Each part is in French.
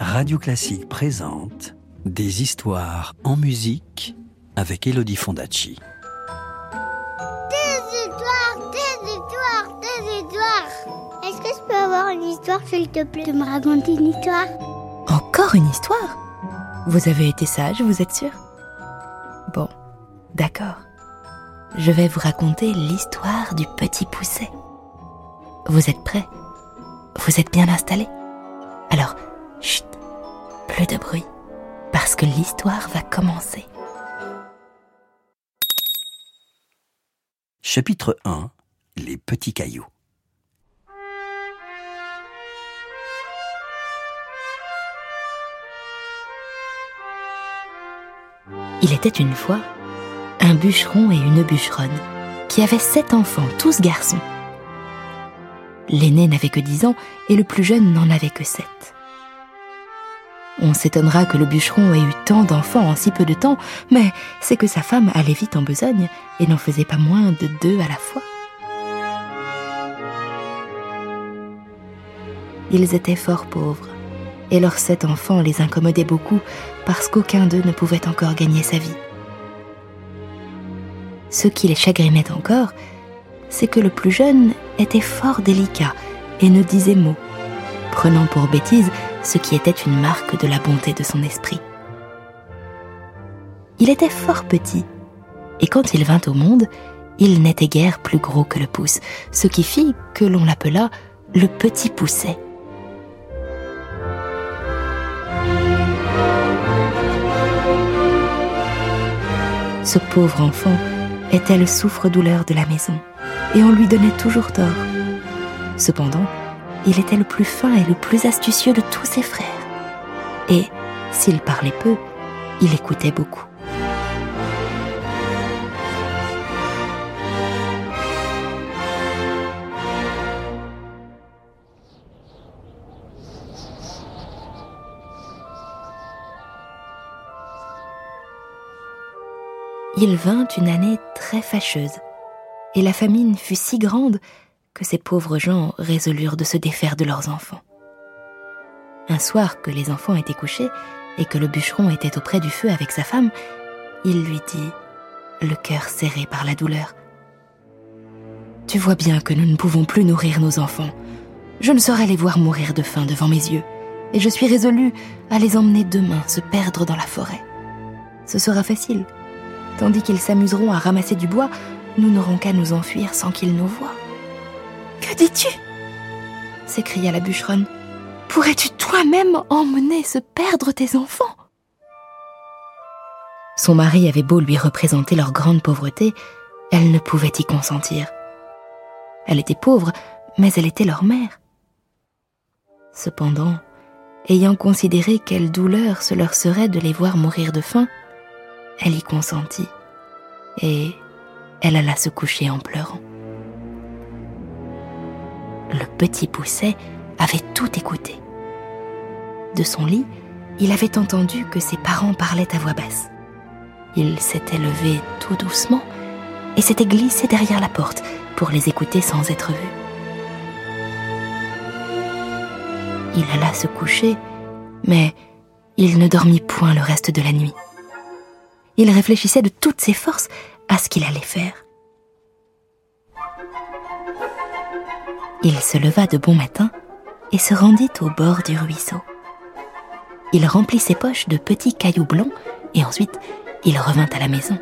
Radio Classique présente Des histoires en musique avec Elodie Fondacci. Des histoires, des histoires, des histoires. Est-ce que je peux avoir une histoire, s'il te plaît, de me raconter une histoire? Encore une histoire? Vous avez été sage, vous êtes sûr? Bon, d'accord. Je vais vous raconter l'histoire du petit pousset. Vous êtes prêts? Vous êtes bien installés? Alors, que l'histoire va commencer. Chapitre 1 Les petits cailloux. Il était une fois un bûcheron et une bûcheronne qui avaient sept enfants, tous garçons. L'aîné n'avait que dix ans et le plus jeune n'en avait que sept. On s'étonnera que le bûcheron ait eu tant d'enfants en si peu de temps, mais c'est que sa femme allait vite en besogne et n'en faisait pas moins de deux à la fois. Ils étaient fort pauvres, et leurs sept enfants les incommodaient beaucoup parce qu'aucun d'eux ne pouvait encore gagner sa vie. Ce qui les chagrinait encore, c'est que le plus jeune était fort délicat et ne disait mot, prenant pour bêtise ce qui était une marque de la bonté de son esprit. Il était fort petit, et quand il vint au monde, il n'était guère plus gros que le pouce, ce qui fit que l'on l'appela le petit pousset. Ce pauvre enfant était le souffre-douleur de la maison, et on lui donnait toujours tort. Cependant, il était le plus fin et le plus astucieux de tous ses frères. Et, s'il parlait peu, il écoutait beaucoup. Il vint une année très fâcheuse, et la famine fut si grande ces pauvres gens résolurent de se défaire de leurs enfants. Un soir que les enfants étaient couchés et que le bûcheron était auprès du feu avec sa femme, il lui dit, le cœur serré par la douleur, Tu vois bien que nous ne pouvons plus nourrir nos enfants. Je ne saurais les voir mourir de faim devant mes yeux, et je suis résolu à les emmener demain se perdre dans la forêt. Ce sera facile. Tandis qu'ils s'amuseront à ramasser du bois, nous n'aurons qu'à nous enfuir sans qu'ils nous voient. Dis-tu s'écria la bûcheronne. Pourrais-tu toi-même emmener se perdre tes enfants? Son mari avait beau lui représenter leur grande pauvreté, elle ne pouvait y consentir. Elle était pauvre, mais elle était leur mère. Cependant, ayant considéré quelle douleur ce leur serait de les voir mourir de faim, elle y consentit, et elle alla se coucher en pleurant. Petit pousset avait tout écouté. De son lit, il avait entendu que ses parents parlaient à voix basse. Il s'était levé tout doucement et s'était glissé derrière la porte pour les écouter sans être vu. Il alla se coucher, mais il ne dormit point le reste de la nuit. Il réfléchissait de toutes ses forces à ce qu'il allait faire. Il se leva de bon matin et se rendit au bord du ruisseau. Il remplit ses poches de petits cailloux blancs et ensuite il revint à la maison.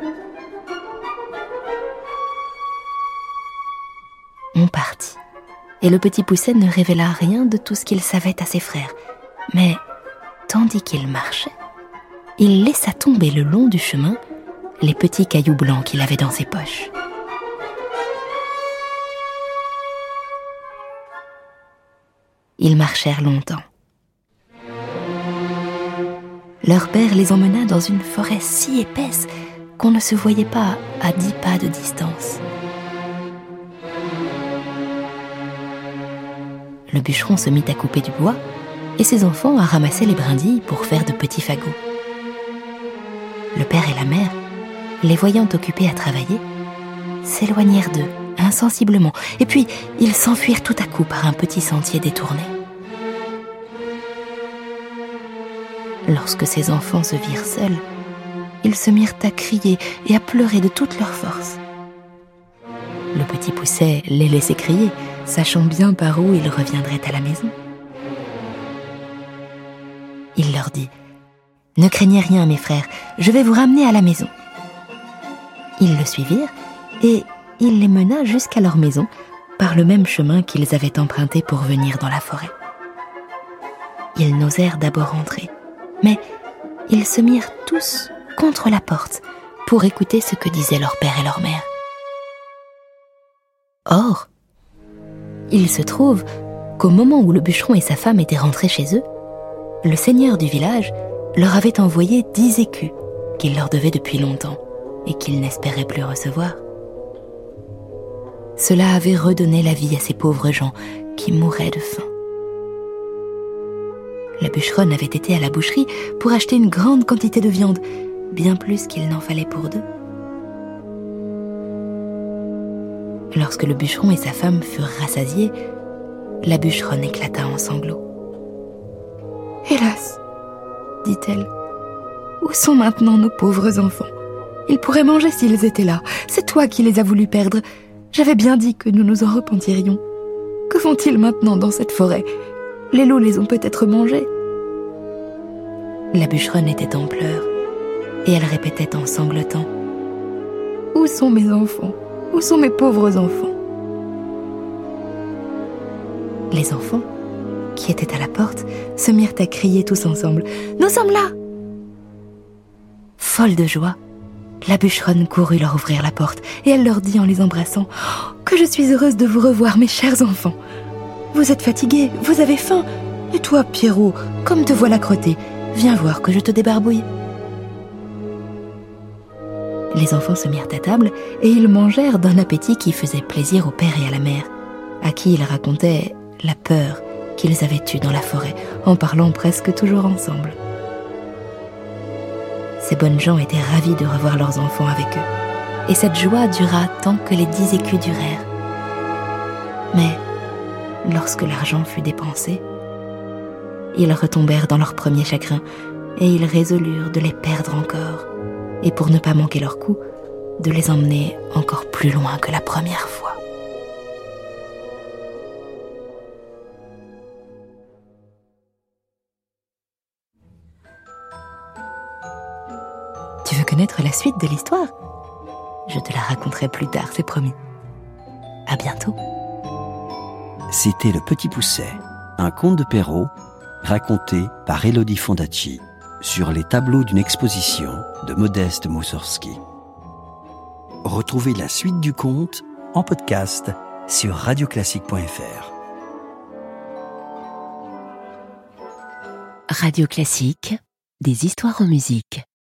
On partit, et le petit pousset ne révéla rien de tout ce qu'il savait à ses frères. Mais, tandis qu'il marchait, il laissa tomber le long du chemin les petits cailloux blancs qu'il avait dans ses poches. Ils marchèrent longtemps. Leur père les emmena dans une forêt si épaisse qu'on ne se voyait pas à dix pas de distance. Le bûcheron se mit à couper du bois et ses enfants à ramasser les brindilles pour faire de petits fagots. Le père et la mère, les voyant occupés à travailler, s'éloignèrent d'eux insensiblement, et puis ils s'enfuirent tout à coup par un petit sentier détourné. Lorsque ses enfants se virent seuls, ils se mirent à crier et à pleurer de toute leur force. Le petit pousset les laissait crier, sachant bien par où ils reviendraient à la maison. Il leur dit Ne craignez rien, mes frères, je vais vous ramener à la maison. Ils le suivirent et il les mena jusqu'à leur maison par le même chemin qu'ils avaient emprunté pour venir dans la forêt. Ils n'osèrent d'abord entrer, mais ils se mirent tous contre la porte pour écouter ce que disaient leur père et leur mère. Or, il se trouve qu'au moment où le bûcheron et sa femme étaient rentrés chez eux, le seigneur du village leur avait envoyé dix écus qu'il leur devait depuis longtemps et qu'ils n'espéraient plus recevoir. Cela avait redonné la vie à ces pauvres gens qui mouraient de faim. La bûcheronne avait été à la boucherie pour acheter une grande quantité de viande, bien plus qu'il n'en fallait pour deux. Lorsque le bûcheron et sa femme furent rassasiés, la bûcheronne éclata en sanglots. Hélas, dit-elle, où sont maintenant nos pauvres enfants? Ils pourraient manger s'ils étaient là. C'est toi qui les as voulu perdre. J'avais bien dit que nous nous en repentirions. Que font-ils maintenant dans cette forêt? Les loups les ont peut-être mangés. La bûcheronne était en pleurs, et elle répétait en sanglotant. Où sont mes enfants? Où sont mes pauvres enfants? Les enfants qui étaient à la porte, se mirent à crier tous ensemble ⁇ Nous sommes là !⁇ Folle de joie, la bûcheronne courut leur ouvrir la porte et elle leur dit en les embrassant ⁇ Que je suis heureuse de vous revoir, mes chers enfants Vous êtes fatigués, vous avez faim Et toi, Pierrot, comme te voilà crotté, viens voir que je te débarbouille. Les enfants se mirent à table et ils mangèrent d'un appétit qui faisait plaisir au père et à la mère, à qui ils racontaient la peur qu'ils avaient eue dans la forêt, en parlant presque toujours ensemble. Ces bonnes gens étaient ravis de revoir leurs enfants avec eux, et cette joie dura tant que les dix écus durèrent. Mais lorsque l'argent fut dépensé, ils retombèrent dans leur premier chagrin, et ils résolurent de les perdre encore, et pour ne pas manquer leur coup, de les emmener encore plus loin que la première fois. Veux connaître la suite de l'histoire Je te la raconterai plus tard, c'est promis. À bientôt. C'était Le Petit Pousset, un conte de Perrault raconté par Elodie Fondacci sur les tableaux d'une exposition de Modeste Moussorski. Retrouvez la suite du conte en podcast sur radioclassique.fr. Radio Classique, des histoires en musique.